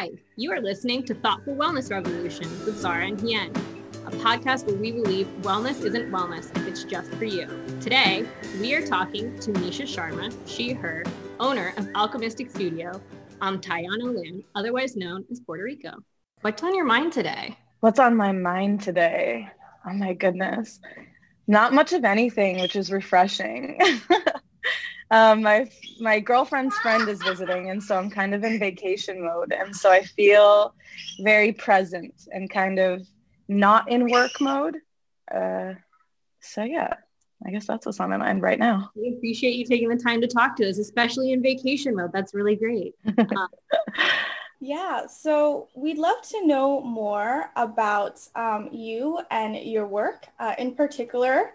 Hi, you are listening to Thoughtful Wellness Revolution with Zara and Hien, a podcast where we believe wellness isn't wellness if it's just for you. Today, we are talking to Meesha Sharma, she, her, owner of Alchemystic Studio, on Taino Land, otherwise known as Puerto Rico. What's on your mind today? What's on my mind today? Oh my goodness. Not much of anything, which is refreshing. um, my my girlfriend's friend is visiting, and so I'm kind of in vacation mode, and so I feel very present and kind of not in work mode. Uh, so yeah, I guess that's what's on my mind right now. We appreciate you taking the time to talk to us, especially in vacation mode. That's really great. Uh, yeah, so we'd love to know more about um, you and your work, uh, in particular,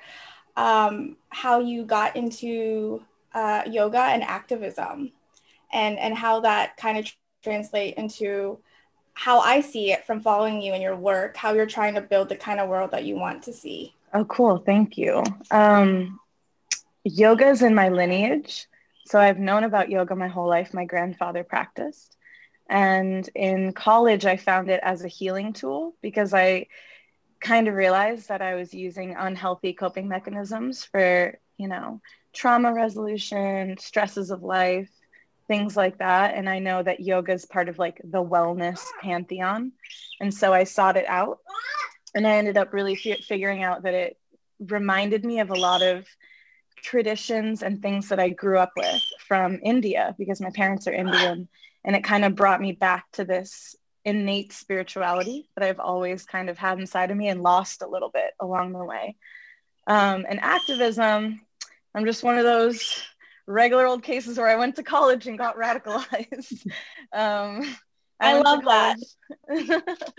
um, how you got into uh, yoga and activism, and and how that kind of translate into how I see it from following you and your work, how you're trying to build the kind of world that you want to see. Oh, cool. Thank you. Um, yoga is in my lineage. So I've known about yoga my whole life. My grandfather practiced. And in college, I found it as a healing tool because I kind of realized that I was using unhealthy coping mechanisms for, you know, trauma resolution, stresses of life, things like that. And I know that yoga is part of like the wellness pantheon. And so I sought it out. And I ended up really f- figuring out that it reminded me of a lot of traditions and things that I grew up with from India because my parents are Indian and it kind of brought me back to this innate spirituality that I've always kind of had inside of me and lost a little bit along the way. Um, and activism, I'm just one of those regular old cases where I went to college and got radicalized. um, I, I love that.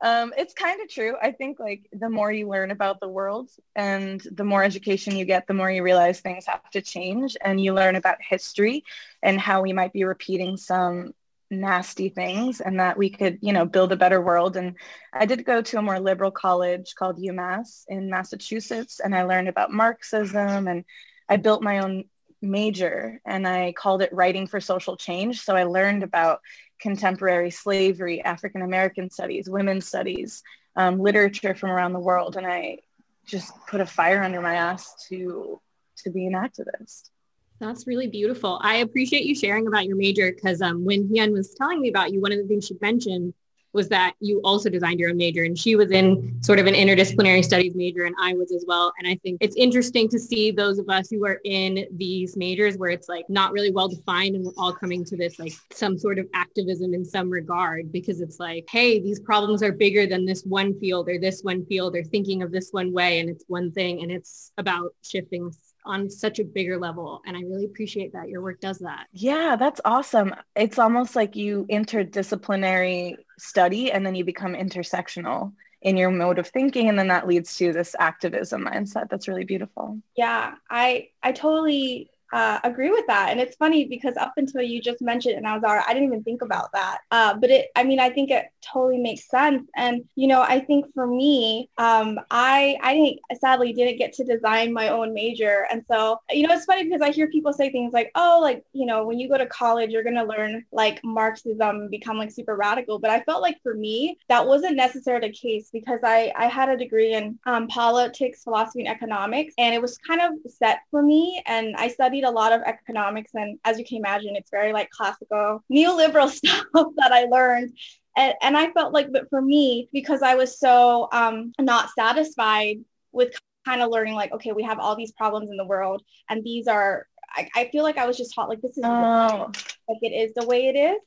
um, it's kind of true. I think like the more you learn about the world and the more education you get, the more you realize things have to change and you learn about history and how we might be repeating some nasty things and that we could, you know, build a better world. And I did go to a more liberal college called UMass in Massachusetts and I learned about Marxism and I built my own major and I called it writing for social change. So I learned about contemporary slavery, African American studies, women's studies, um, literature from around the world, and I just put a fire under my ass to to be an activist. That's really beautiful. I appreciate you sharing about your major because um, when Hien was telling me about you, one of the things she mentioned was that you also designed your own major and she was in sort of an interdisciplinary studies major and I was as well. And I think it's interesting to see those of us who are in these majors where it's like not really well defined and we're all coming to this like some sort of activism in some regard because it's like, hey, these problems are bigger than this one field or this one field or thinking of this one way and it's one thing and it's about shifting on such a bigger level. And I really appreciate that your work does that. Yeah, that's awesome. It's almost like you interdisciplinary study and then you become intersectional in your mode of thinking and then that leads to this activism mindset that's really beautiful yeah i i totally uh, agree with that. And it's funny because up until you just mentioned, and I was all right, I didn't even think about that. Uh, but it, I mean, I think it totally makes sense. And, you know, I think for me, um, I, I didn't, sadly didn't get to design my own major. And so, you know, it's funny because I hear people say things like, oh, like, you know, when you go to college, you're going to learn like Marxism, become like super radical. But I felt like for me, that wasn't necessarily the case because I, I had a degree in um, politics, philosophy, and economics. And it was kind of set for me. And I studied studied a lot of economics and as you can imagine, it's very like classical neoliberal stuff that I learned. And, and I felt like, but for me, because I was so um, not satisfied with kind of learning like, okay, we have all these problems in the world and these are, I, I feel like I was just taught like, this is oh. like it is the way it is.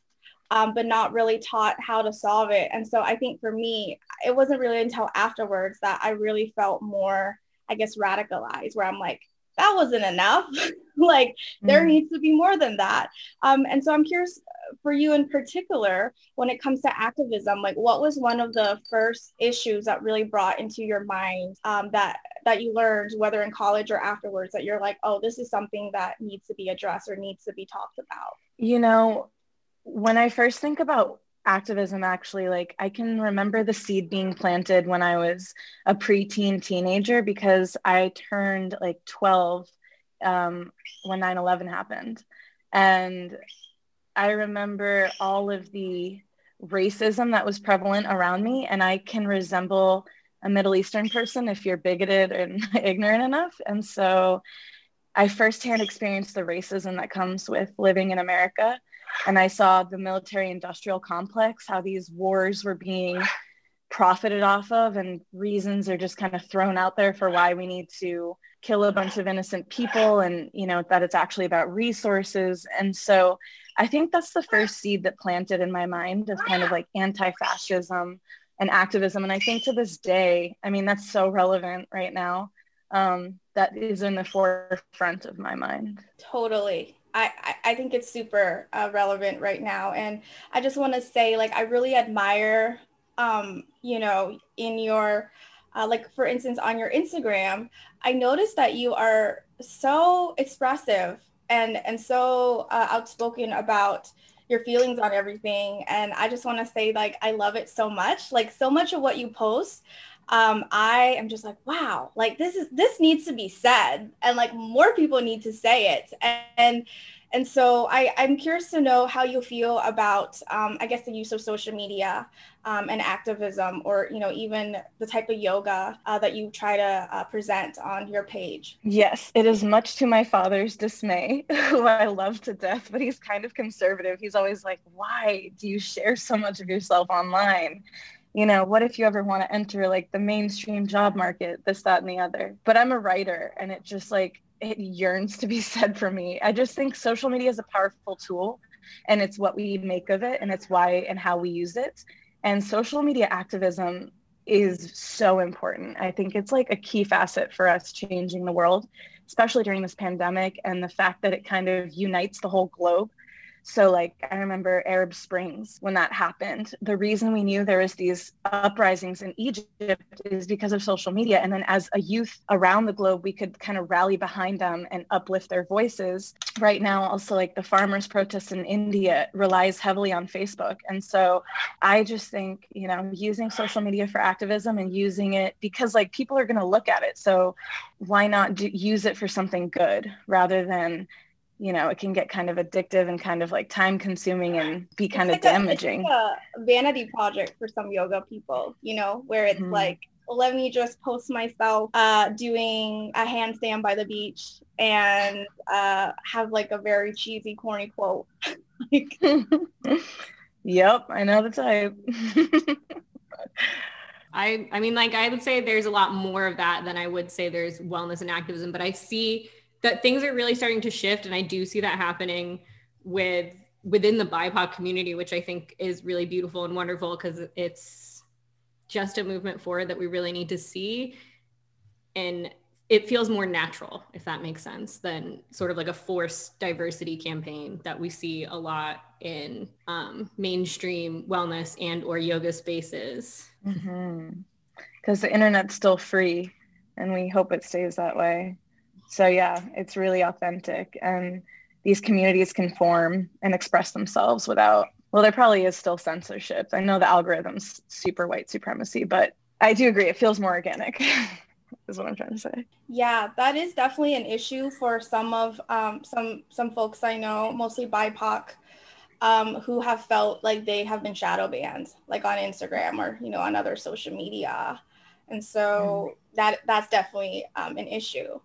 Um, but not really taught how to solve it. And so I think for me, it wasn't really until afterwards that I really felt more, I guess, radicalized, where I'm like, that wasn't enough. like there mm. needs to be more than that. Um, and so I'm curious for you in particular, when it comes to activism, like what was one of the first issues that really brought into your mind um, that that you learned, whether in college or afterwards, that you're like, oh, this is something that needs to be addressed or needs to be talked about? You know, when I first think about activism actually like i can remember the seed being planted when i was a preteen teenager because i turned like 12 um, when 9-11 happened and i remember all of the racism that was prevalent around me and I can resemble a Middle Eastern person if you're bigoted and ignorant enough. And so I firsthand experienced the racism that comes with living in America. And I saw the military industrial complex, how these wars were being profited off of, and reasons are just kind of thrown out there for why we need to kill a bunch of innocent people, and you know, that it's actually about resources. And so I think that's the first seed that planted in my mind of kind of like anti fascism and activism. And I think to this day, I mean, that's so relevant right now. Um, that is in the forefront of my mind. Totally. I, I think it's super uh, relevant right now. And I just want to say, like, I really admire, um, you know, in your, uh, like, for instance, on your Instagram, I noticed that you are so expressive and, and so uh, outspoken about your feelings on everything. And I just want to say, like, I love it so much. Like, so much of what you post, um, I am just like, wow, like this is this needs to be said, and like more people need to say it. And, and so I, I'm curious to know how you feel about, um, I guess, the use of social media um, and activism, or you know, even the type of yoga uh, that you try to uh, present on your page. Yes, it is much to my father's dismay, who I love to death, but he's kind of conservative. He's always like, "Why do you share so much of yourself online?" You know, what if you ever want to enter like the mainstream job market, this, that, and the other? But I'm a writer and it just like, it yearns to be said for me. I just think social media is a powerful tool and it's what we make of it and it's why and how we use it. And social media activism is so important. I think it's like a key facet for us changing the world, especially during this pandemic and the fact that it kind of unites the whole globe so like I remember Arab Springs when that happened. The reason we knew there was these uprisings in Egypt is because of social media. And then as a youth around the globe, we could kind of rally behind them and uplift their voices. Right now, also like the farmers' protests in India relies heavily on Facebook. And so I just think, you know, using social media for activism and using it because like people are going to look at it. So why not do, use it for something good rather than you know, it can get kind of addictive and kind of like time consuming and be kind it's of like damaging. A, like a vanity project for some yoga people, you know, where it's mm-hmm. like, let me just post myself uh, doing a handstand by the beach and uh, have like a very cheesy, corny quote. like, yep, I know the type. I I mean like I would say there's a lot more of that than I would say there's wellness and activism, but I see that things are really starting to shift and i do see that happening with within the bipoc community which i think is really beautiful and wonderful because it's just a movement forward that we really need to see. And it feels more natural if that makes sense than sort of like a forced diversity campaign that we see a lot in um, mainstream wellness and or yoga spaces. Because mm-hmm. the internet's still free and we hope it stays that way so yeah, it's really authentic and these communities can form and express themselves without well there probably is still censorship. I know the algorithm's super white supremacy, but I do agree it feels more organic. is what I'm trying to say. Yeah, that is definitely an issue for some of um, some some folks I know, mostly BIPOC, um, who have felt like they have been shadow banned, like on Instagram or you know on other social media, and so mm. that that's definitely um, an issue.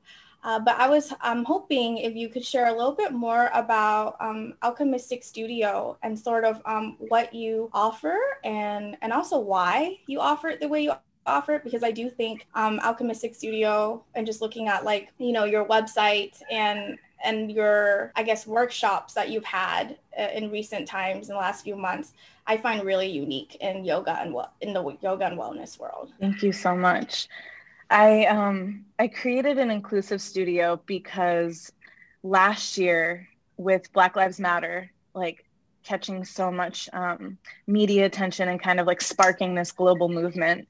Uh, but I was um, hoping if you could share a little bit more about um, Alchemystic Studio and sort of um, what you offer and, and also why you offer it the way you offer it because I do think um, Alchemystic Studio and just looking at like, you know, your website and and your, I guess, workshops that you've had uh, in recent times in the last few months, I find really unique in yoga and well, in the yoga and wellness world. Thank you so much. I um I created an inclusive studio because last year with Black Lives Matter, like catching so much um, media attention and kind of like sparking this global movement,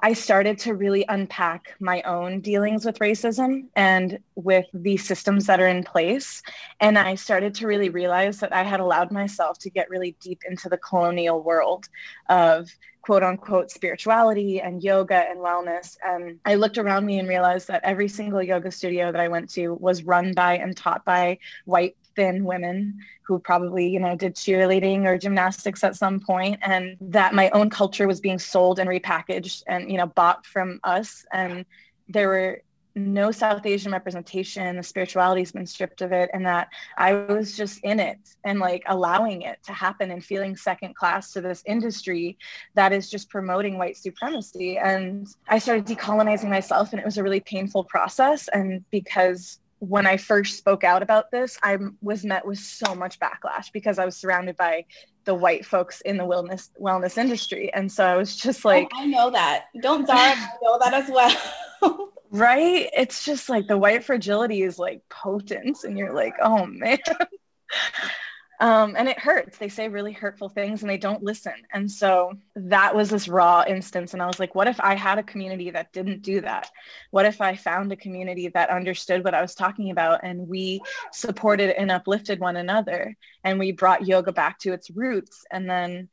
I started to really unpack my own dealings with racism and with the systems that are in place. And I started to really realize that I had allowed myself to get really deep into the colonial world of quote unquote spirituality and yoga and wellness. And I looked around me and realized that every single yoga studio that I went to was run by and taught by white thin women who probably, you know, did cheerleading or gymnastics at some point and that my own culture was being sold and repackaged and, you know, bought from us. And there were no South Asian representation, the spirituality's been stripped of it, and that I was just in it and like allowing it to happen and feeling second class to this industry that is just promoting white supremacy. And I started decolonizing myself, and it was a really painful process. And because when I first spoke out about this, I was met with so much backlash because I was surrounded by the white folks in the wellness wellness industry, and so I was just oh, like, oh, I know that. Don't Zara know that as well. right? It's just like the white fragility is like potent, and you're like, oh man. um, and it hurts. They say really hurtful things and they don't listen. And so that was this raw instance. And I was like, what if I had a community that didn't do that? What if I found a community that understood what I was talking about and we supported and uplifted one another and we brought yoga back to its roots? And then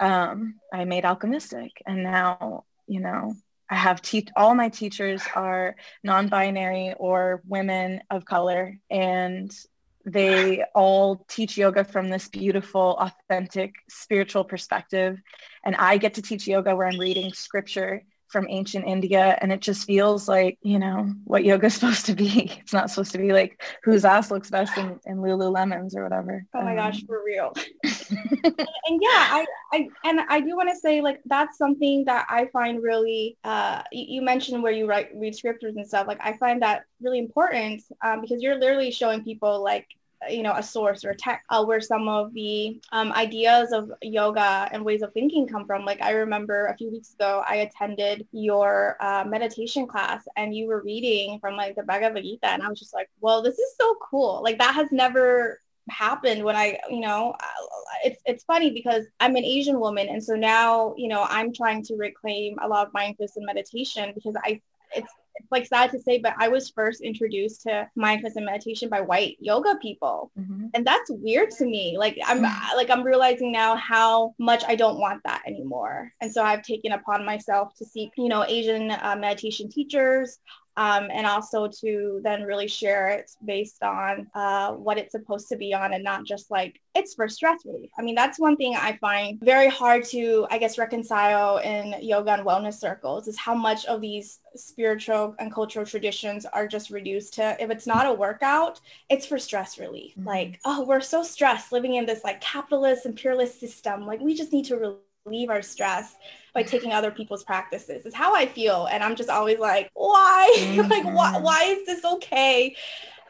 um, I made Alchemystic. And now, you know, I have te- all my teachers are non-binary or women of color, and they all teach yoga from this beautiful, authentic, spiritual perspective. And I get to teach yoga where I'm reading scripture from ancient India. And it just feels like, you know, what yoga is supposed to be. It's not supposed to be like whose ass looks best in, in Lululemons or whatever. Oh my um, gosh, for real. and, and, yeah, I, I and I do want to say like that's something that I find really uh you, you mentioned where you write read scriptures and stuff. Like I find that really important um, because you're literally showing people like you know a source or a tech uh, where some of the um, ideas of yoga and ways of thinking come from. Like i remember a few weeks ago i attended your uh, meditation class and you were reading from like the bhagavad gita and i was just like well this is so cool. Like that has never happened when I, you know, it's it's funny because I'm an Asian woman, and so now, you know, I'm trying to reclaim a lot of mindfulness and meditation because I, it's it's like sad to say, but I was first introduced to mindfulness and meditation by white yoga people. Mm-hmm. And that's weird to me. Like I'm mm. like I'm realizing now how much I don't want that anymore. And so I've taken upon myself to seek, you know, Asian uh, meditation teachers, um, and also to then really share it based on uh, what it's supposed to be on and not just like it's for stress relief. I mean, that's one thing I find very hard to, I guess, reconcile in yoga and wellness circles is how much of these spiritual and cultural traditions are just reduced to if it's not a workout, it's for stress relief. Mm-hmm. Like, oh, we're so stressed living in this like capitalist imperialist system. Like, we just need to relieve our stress by taking other people's practices is how I feel. And I'm just always like, why? Mm-hmm. like, why, why is this okay?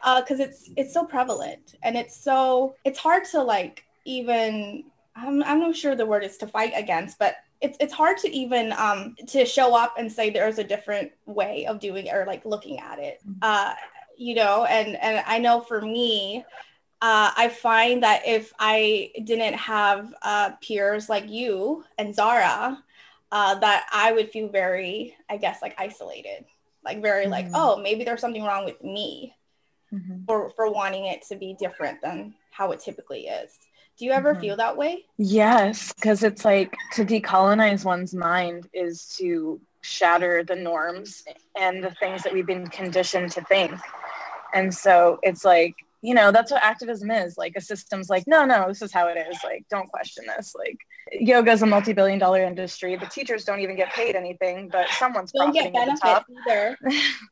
Because uh, it's it's so prevalent and it's so it's hard to like even I'm I'm not sure the word is to fight against, but it's it's hard to even um to show up and say there's a different way of doing or like looking at it. Mm-hmm. Uh, you know, and and I know for me, uh, I find that if I didn't have uh, peers like you and Zara, uh, that I would feel very, I guess, like isolated, like very mm-hmm. like, oh, maybe there's something wrong with me mm-hmm. for, for wanting it to be different than how it typically is. Do you ever mm-hmm. feel that way? Yes, because it's like to decolonize one's mind is to shatter the norms and the things that we've been conditioned to think. And so it's like you know that's what activism is. Like a system's like no no this is how it is. Like don't question this. Like yoga is a multi-billion dollar industry. The teachers don't even get paid anything but someone's don't get benefits either.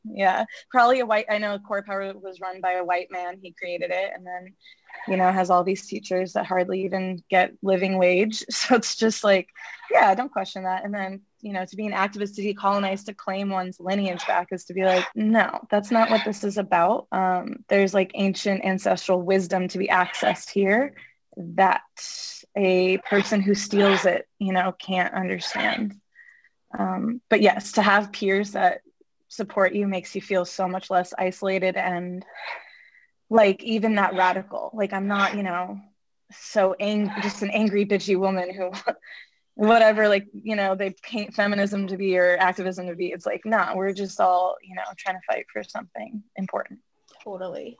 Yeah. Probably a white i know CorePower was run by a white man. He created it and then you know has all these teachers that hardly even get living wage. So it's just like yeah don't question that. And then you know, to be an activist, to decolonize, to claim one's lineage back is to be like, no, that's not what this is about. Um, there's like ancient ancestral wisdom to be accessed here that a person who steals it, you know, can't understand. Um, but yes, to have peers that support you makes you feel so much less isolated and like even that radical. Like I'm not, you know, so ang- just an angry bitchy woman who whatever like you know they paint feminism to be or activism to be it's like no nah, we're just all you know trying to fight for something important totally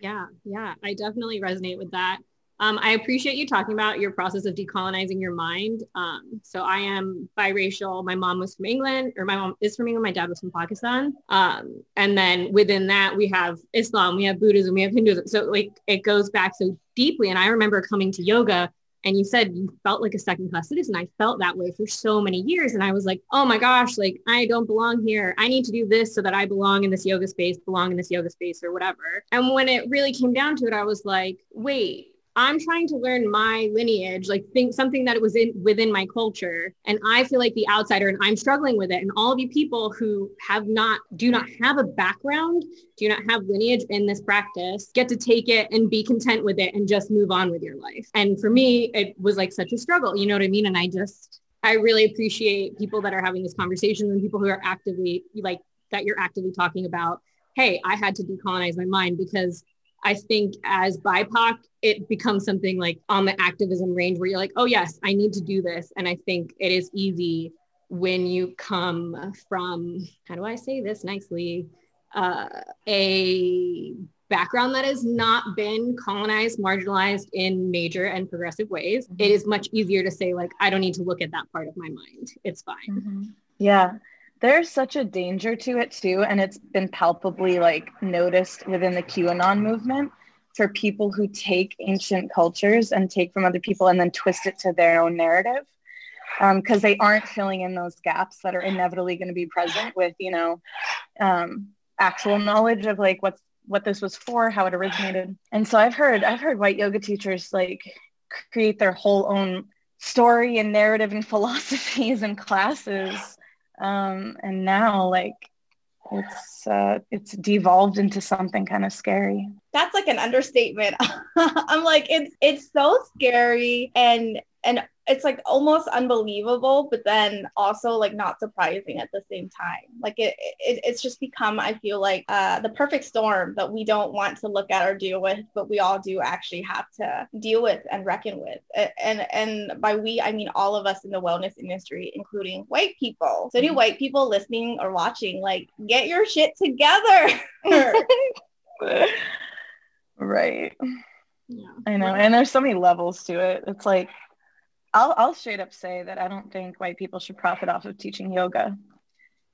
yeah yeah i definitely resonate with that Um, I appreciate you talking about your process of decolonizing your mind. Um, so I am biracial. My mom was from England, or my mom is from England. My dad was from Pakistan. Um, and then within that, we have Islam, we have Buddhism, we have Hinduism. So like it goes back so deeply. And I remember coming to yoga and you said you felt like a second class citizen. I felt that way for so many years. And I was like, oh my gosh, like I don't belong here. I need to do this so that I belong in this yoga space, belong in this yoga space or whatever. And when it really came down to it, I was like, wait, I'm trying to learn my lineage, like think something that it was in within my culture. And I feel like the outsider and I'm struggling with it. And all of you people who have not, do not have a background, do not have lineage in this practice, get to take it and be content with it and just move on with your life. And for me, it was like such a struggle. You know what I mean? And I just, I really appreciate people that are having this conversation and people who are actively like that you're actively talking about, hey, I had to decolonize my mind because I think as BIPOC, it becomes something like on the activism range where you're like, oh, yes, I need to do this. And I think it is easy when you come from, how do I say this nicely, uh, a background that has not been colonized, marginalized in major and progressive ways. Mm-hmm. It is much easier to say, like, I don't need to look at that part of my mind. It's fine. Mm-hmm. Yeah there's such a danger to it too and it's been palpably like noticed within the qanon movement for people who take ancient cultures and take from other people and then twist it to their own narrative because um, they aren't filling in those gaps that are inevitably going to be present with you know um, actual knowledge of like what's what this was for how it originated. And so i've heard i've heard white yoga teachers like create their whole own story and narrative and philosophies and classes um, and now like it's uh, it's devolved into something kind of scary. That's like an understatement. I'm like it's it's so scary. And and it's like almost unbelievable, but then also like not surprising at the same time. Like it, it it's just become, I feel like uh, the perfect storm that we don't want to look at or deal with, but we all do actually have to deal with and reckon with. And and by we, I mean all of us in the wellness industry, including white people. So any mm-hmm. white people listening or watching, like get your shit together. right. Yeah. I know. And there's so many levels to it. It's like I'll, I'll straight up say that I don't think white people should profit off of teaching yoga.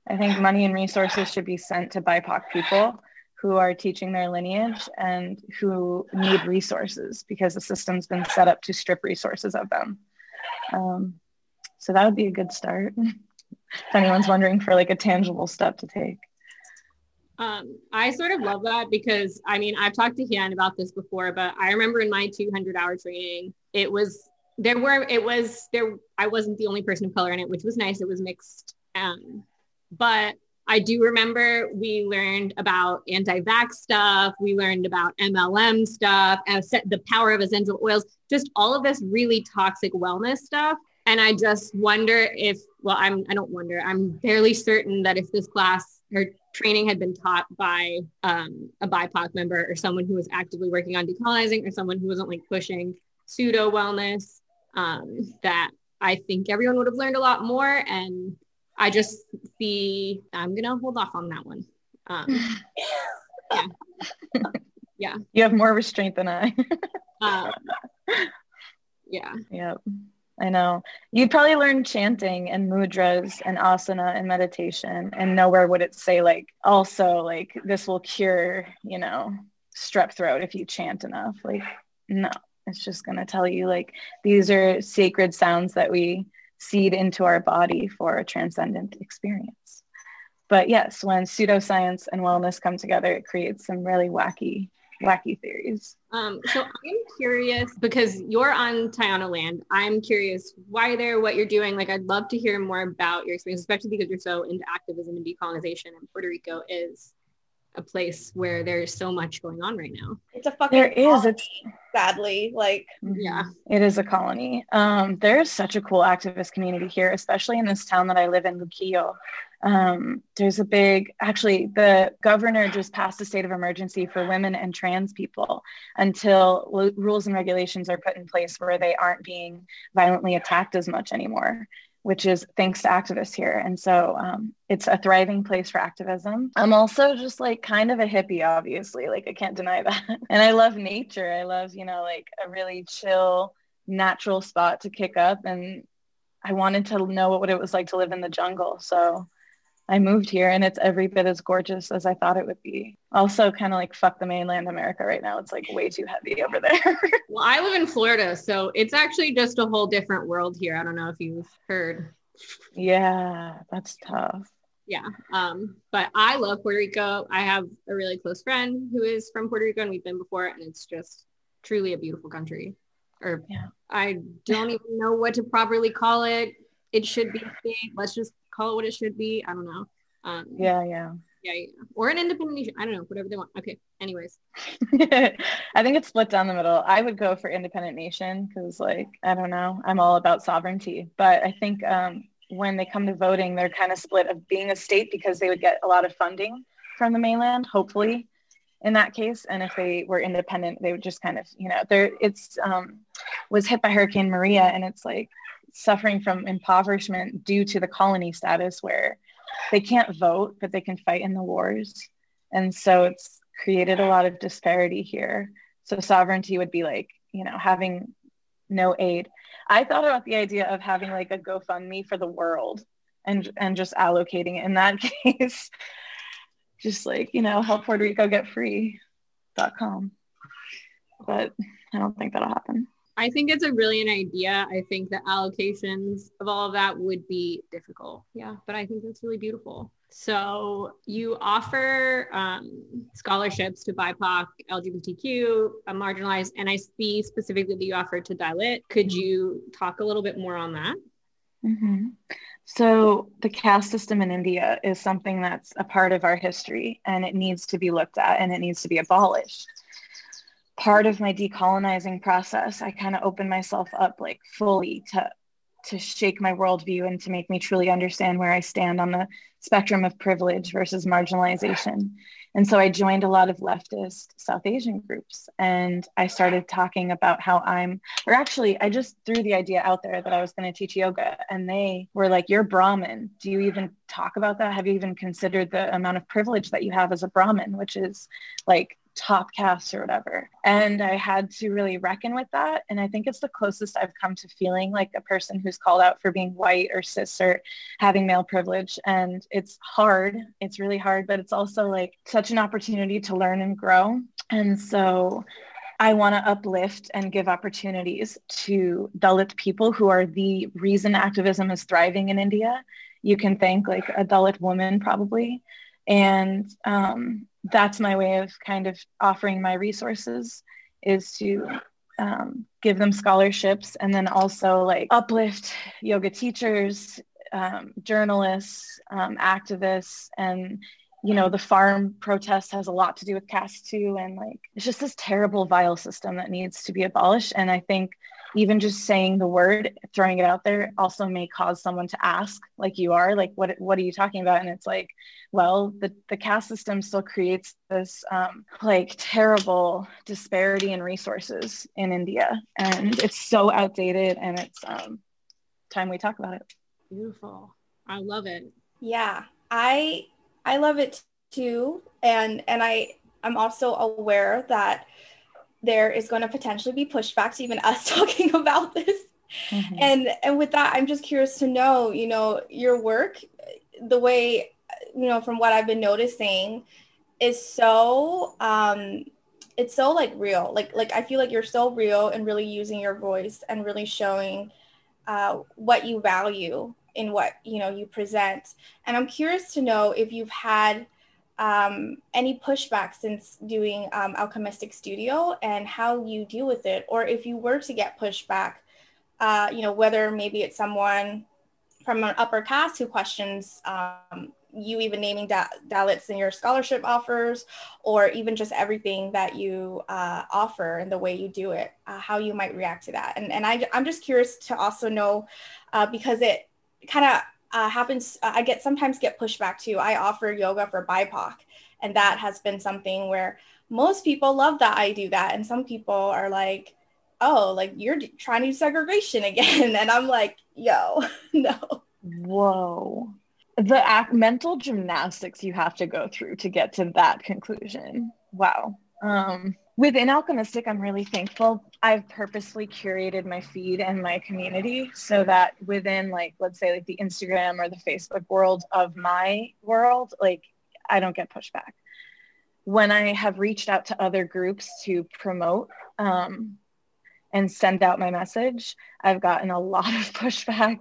I think money and resources should be sent to BIPOC people who are teaching their lineage and who need resources because the system's been set up to strip resources of them. Um, so that would be a good start if anyone's wondering for like a tangible step to take. Um, I sort of love that because I mean, I've talked to Hien about this before, but I remember in my 200 hour training, it was there were it was there i wasn't the only person of color in it which was nice. It was mixed um, but i do remember we learned about anti-vax stuff. We learned about mlm stuff and the power of essential oils just all of this really toxic wellness stuff. And i just wonder if well i'm i don't wonder. I'm fairly certain that if this class or training had been taught by um, a bipoc member or someone who was actively working on decolonizing or someone who wasn't like pushing pseudo wellness um, that I think everyone would have learned a lot more. And I just see, I'm going to hold off on that one. Um, yeah. yeah. You have more restraint than I. um, yeah. Yep. I know. You'd probably learn chanting and mudras and asana and meditation, and nowhere would it say like also like this will cure, you know, strep throat if you chant enough. Like, no. It's just going to tell you like these are sacred sounds that we seed into our body for a transcendent experience. But yes, when pseudoscience and wellness come together, it creates some really wacky, wacky theories. Um, so I'm curious because you're on Taino land. I'm curious why there, what you're doing. Like, I'd love to hear more about your experience, especially because you're so into activism and decolonization, and Puerto Rico is a place where there's so much going on right now. It's a fucking there is. Colony, it's sadly like yeah, it is a colony. Um, there's such a cool activist community here, especially in this town that I live in, Luquillo. Um, there's a big, actually, the governor just passed a state of emergency for women and trans people until rules and regulations are put in place where they aren't being violently attacked as much anymore. Which is thanks to activists here. And so um, it's a thriving place for activism. I'm also just like kind of a hippie, obviously. Like I can't deny that. and I love nature. I love, you know, like a really chill, natural spot to kick up. And I wanted to know what it was like to live in the jungle. So I moved here and it's every bit as gorgeous as I thought it would be. Also, kind of like fuck the mainland America right now. It's like way too heavy over there. well, I live in Florida, so it's actually just a whole different world here. I don't know if you've heard. Yeah, that's tough. Yeah. Um, but I love Puerto Rico. I have a really close friend who is from Puerto Rico and we've been before, and it's just truly a beautiful country. Or yeah. I don't even know what to properly call it. It should be state. Let's just call it what it should be. I don't know. Um, yeah, yeah. Yeah, yeah. Or an independent nation. I don't know, whatever they want. Okay. Anyways. I think it's split down the middle. I would go for independent nation because like, I don't know, I'm all about sovereignty. But I think um, when they come to voting, they're kind of split of being a state because they would get a lot of funding from the mainland, hopefully in that case. And if they were independent, they would just kind of, you know, there it's um, was hit by Hurricane Maria and it's like suffering from impoverishment due to the colony status where they can't vote, but they can fight in the wars. And so it's created a lot of disparity here. So sovereignty would be like, you know, having no aid. I thought about the idea of having like a GoFundMe for the world and and just allocating it in that case. just like, you know, help Puerto Rico get free.com. But I don't think that'll happen. I think it's a brilliant idea. I think the allocations of all of that would be difficult. Yeah, but I think that's really beautiful. So you offer um, scholarships to BIPOC, LGBTQ, marginalized, and I see specifically that you offer to Dalit. Could you talk a little bit more on that? Mm-hmm. So the caste system in India is something that's a part of our history, and it needs to be looked at, and it needs to be abolished part of my decolonizing process, I kind of opened myself up like fully to to shake my worldview and to make me truly understand where I stand on the spectrum of privilege versus marginalization. And so I joined a lot of leftist South Asian groups and I started talking about how I'm, or actually, I just threw the idea out there that I was going to teach yoga. And they were like, You're Brahmin. Do you even talk about that? Have you even considered the amount of privilege that you have as a Brahmin, which is like top caste or whatever. And I had to really reckon with that. And I think it's the closest I've come to feeling like a person who's called out for being white or cis or having male privilege. And it's hard. It's really hard, but it's also like such an opportunity to learn and grow. And so I want to uplift and give opportunities to Dalit people who are the reason activism is thriving in India. You can thank like a Dalit woman probably. And um, that's my way of kind of offering my resources is to um, give them scholarships and then also like uplift yoga teachers um, journalists um, activists and you know the farm protest has a lot to do with caste too and like it's just this terrible vile system that needs to be abolished. And i think even just saying the word throwing it out there also may cause someone to ask like you are like what what are you talking about? And it's like well the, the caste system still creates this um, like terrible disparity in resources in india. And it's so outdated and it's um, time we talk about it. Beautiful. I love it. Yeah. I i love it too. And and i i'm also aware that there is going to potentially be pushback to even us talking about this. Mm-hmm. And and with that, I'm just curious to know, you know, your work, the way, you know, from what I've been noticing, is so um it's so like real. Like like I feel like you're so real and really using your voice and really showing uh, what you value in what you know you present. And I'm curious to know if you've had um, any pushback since doing um, Alchemystic Studio and how you deal with it, or if you were to get pushback, uh, you know, whether maybe it's someone from an upper caste who questions um, you even naming da- Dalits in your scholarship offers, or even just everything that you uh, offer and the way you do it, uh, how you might react to that. And, and I, I'm just curious to also know uh, because it kind of uh, happens i get sometimes get pushback too i offer yoga for bipoc and that has been something where most people love that i do that and some people are like oh like you're trying to do segregation again and i'm like yo, no. Whoa. The mental gymnastics you have to go through to get to that conclusion. Wow. Um, within Alchemystic, I'm really thankful. I've purposely curated my feed and my community so that within, like, let's say, like the Instagram or the Facebook world of my world, like, I don't get pushback. When I have reached out to other groups to promote um, and send out my message, I've gotten a lot of pushback.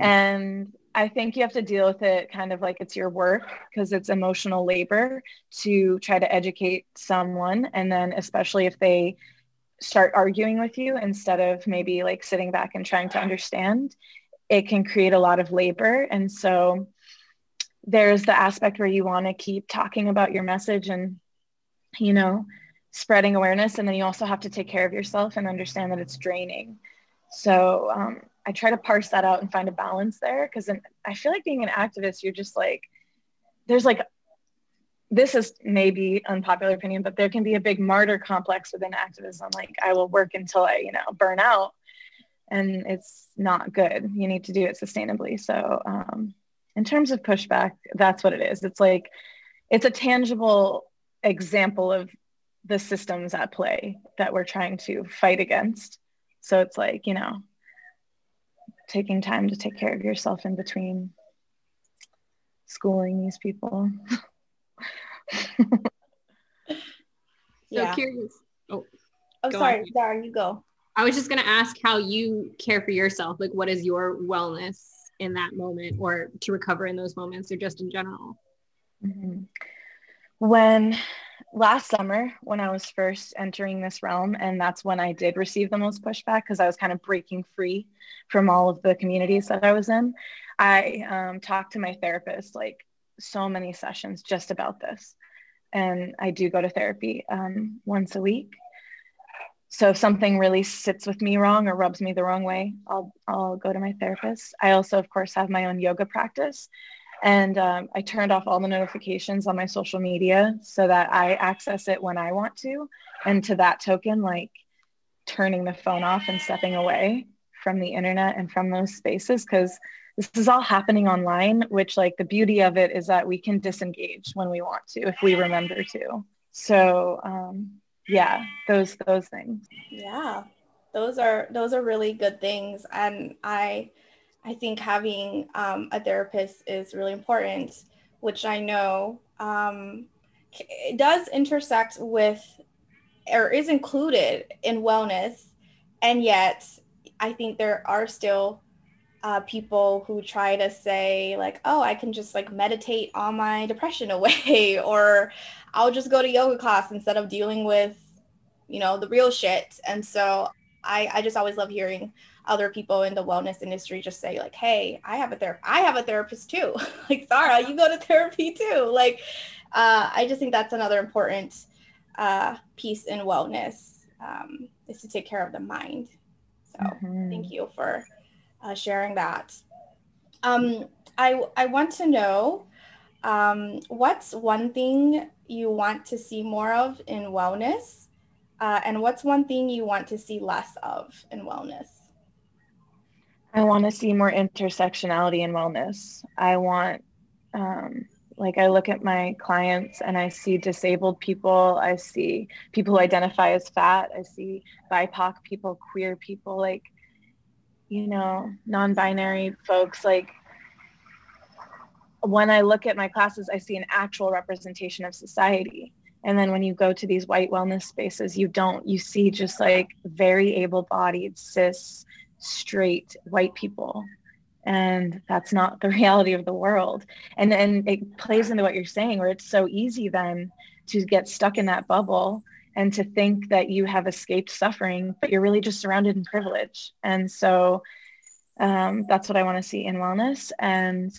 And I think you have to deal with it kind of like it's your work because it's emotional labor to try to educate someone. And then, especially if they start arguing with you instead of maybe like sitting back and trying to understand, it can create a lot of labor. And so, there's the aspect where you want to keep talking about your message and, you know, spreading awareness. And then you also have to take care of yourself and understand that it's draining. So, um, I try to parse that out and find a balance there because I feel like being an activist, you're just like, there's like, this is maybe unpopular opinion, but there can be a big martyr complex within activism. Like I will work until I, you know, burn out and it's not good. You need to do it sustainably. So um, in terms of pushback, that's what it is. It's like, it's a tangible example of the systems at play that we're trying to fight against. So it's like, you know, taking time to take care of yourself in between schooling these people. yeah. So curious. Oh, oh sorry, Zara, you go. I was just going to ask how you care for yourself. Like, what is your wellness in that moment or to recover in those moments or just in general? Mm-hmm. When last summer when I was first entering this realm, and that's when I did receive the most pushback because I was kind of breaking free from all of the communities that I was in. I um, talked to my therapist like so many sessions just about this, and I do go to therapy um, once a week. So if something really sits with me wrong or rubs me the wrong way, I'll I'll go to my therapist. I also, of course, have my own yoga practice, and um, I turned off all the notifications on my social media so that I access it when I want to. And to that token, like turning the phone off and stepping away from the internet and from those spaces because this is all happening online which like the beauty of it is that we can disengage when we want to if we remember to. So um yeah those those things. Yeah. Those are those are really good things. And i I think having um, a therapist is really important, which I know um, it does intersect with or is included in wellness. And yet, I think there are still uh, people who try to say, like, oh, I can just like meditate on my depression away, or I'll just go to yoga class instead of dealing with, you know, the real shit. And so I, I just always love hearing other people in the wellness industry just say like, hey, I have a therapist. I have a therapist too. like Zara, you go to therapy too. Like, uh, I just think that's another important uh, piece in wellness um, is to take care of the mind. So mm-hmm. thank you for uh, sharing that. Um, I, I want to know um, what's one thing you want to see more of in wellness uh, and what's one thing you want to see less of in wellness? I want to see more intersectionality in wellness. I want, um, like, I look at my clients and I see disabled people. I see people who identify as fat. I see BIPOC people, queer people, like, you know, non binary folks. Like, when I look at my classes, I see an actual representation of society. And then when you go to these white wellness spaces, you don't, you see just like very able bodied, cis, straight white people. And that's not the reality of the world. And then it plays into what you're saying where it's so easy then to get stuck in that bubble and to think that you have escaped suffering but you're really just surrounded in privilege. And so um, that's what i want to see in wellness. And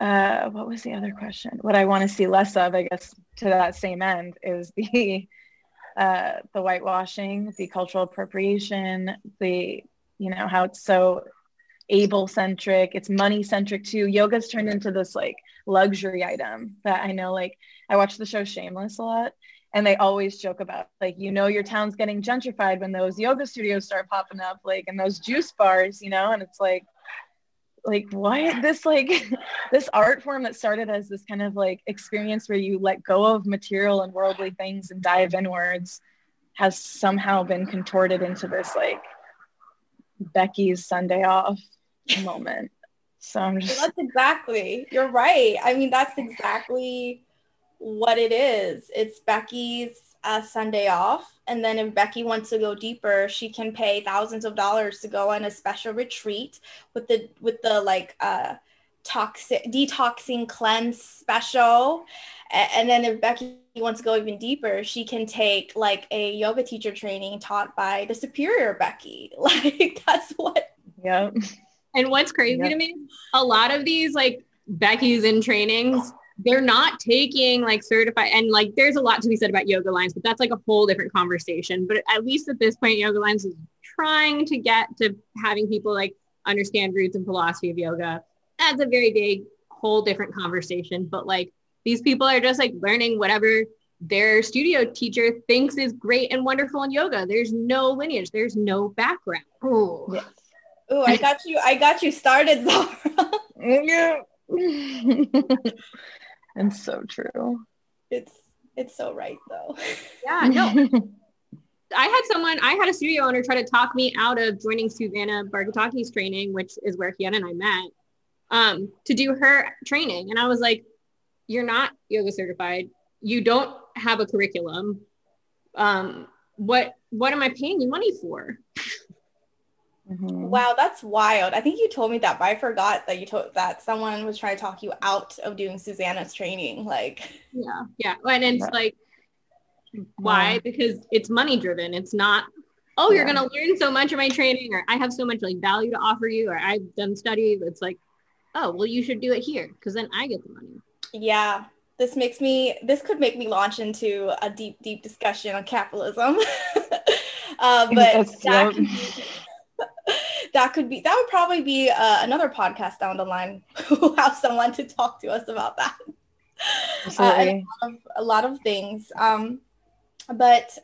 uh, what was the other question? What i want to see less of i guess to that same end is the uh, the whitewashing the cultural appropriation the you know how it's so able centric it's money centric too. Yoga's turned into this like luxury item that i know like i watch the show shameless a lot and they always joke about like you know your town's getting gentrified when those yoga studios start popping up like and those juice bars you know and it's like like what? This like this art form that started as this kind of like experience where you let go of material and worldly things and dive inwards has somehow been contorted into this like Becky's Sunday off moment. So I'm just that's exactly you're right. I mean that's exactly what it is. It's Becky's uh, Sunday off. And then if Becky wants to go deeper, she can pay thousands of dollars to go on a special retreat with the with the like uh toxic detoxing cleanse special. And then if Becky wants to go even deeper, she can take like a yoga teacher training taught by the superior Becky. Like that's what Yeah. And what's crazy yep. to me, a lot of these like Becky's in trainings oh. they're not taking like certified and like there's a lot to be said about Yoga Alliance but that's like a whole different conversation but at least at this point Yoga Alliance is trying to get to having people like understand roots and philosophy of yoga that's a very big whole different conversation but like these people are just like learning whatever their studio teacher thinks is great and wonderful in yoga there's no lineage there's no background oh yes. oh i got you i got you started Zara. yeah and so true. It's it's so right though. Yeah, no. I had someone, I had a studio owner try to talk me out of joining Susanna Barkataki's training, which is where Kian and I met, um, to do her training. And I was like, you're not yoga certified. You don't have a curriculum. Um, what what am I paying you money for? Mm-hmm. Wow, that's wild. I think you told me that, but I forgot that you told that someone was trying to talk you out of doing Susanna's training. Like, yeah, yeah. And it's yeah. like, why? Because it's money driven. It's not, oh, you're going to learn so much of my training, or I have so much like value to offer you, or I've done study. It's like, oh, well, you should do it here because then I get the money. Yeah. This makes me, this could make me launch into a deep, deep discussion on capitalism. uh, but that, that could be that would probably be uh, another podcast down the line who have someone to talk to us about that uh, a, lot of, a, lot of, things um, but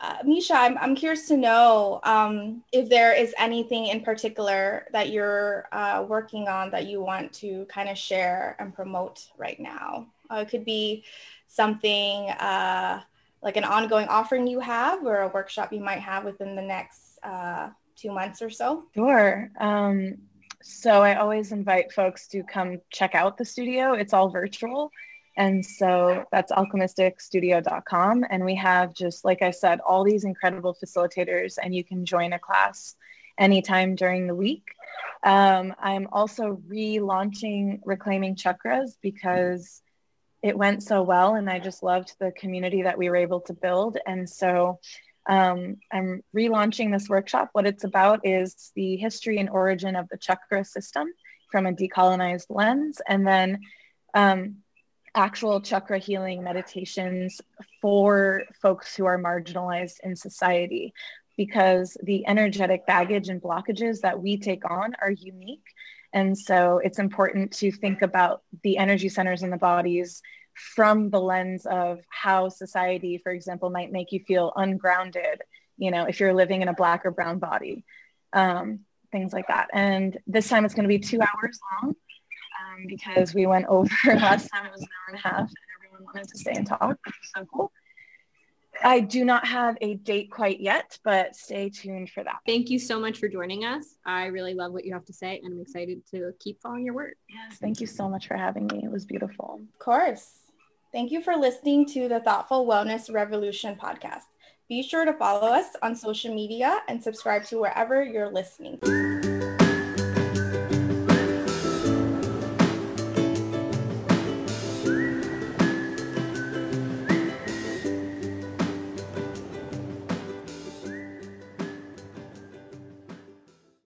uh, Meesha, I'm, I'm curious to know um, if there is anything in particular that you're uh, working on that you want to kind of share and promote right now. Uh, it could be something uh, like an ongoing offering you have or a workshop you might have within the next uh, two months or so? Sure. Um, so I always invite folks to come check out the studio. It's all virtual. And so that's alchemysticstudio.com. And we have just, like I said, all these incredible facilitators, and you can join a class anytime during the week. Um, I'm also relaunching Reclaiming Chakras because it went so well and I just loved the community that we were able to build. And so um, I'm relaunching this workshop. What it's about is the history and origin of the chakra system from a decolonized lens, and then um, actual chakra healing meditations for folks who are marginalized in society because the energetic baggage and blockages that we take on are unique. And so it's important to think about the energy centers in the bodies from the lens of how society, for example, might make you feel ungrounded, you know, if you're living in a black or brown body, um, things like that. And this time it's going to be two hours long um, because we went over last time it was an hour and a half and everyone wanted to stay and talk, so cool. I do not have a date quite yet, but stay tuned for that. Thank you so much for joining us. I really love what you have to say and I'm excited to keep following your work. Yes, thank you so much for having me. It was beautiful. Of course. Thank you for listening to the Thoughtful Wellness Revolution podcast. Be sure to follow us on social media and subscribe to wherever you're listening.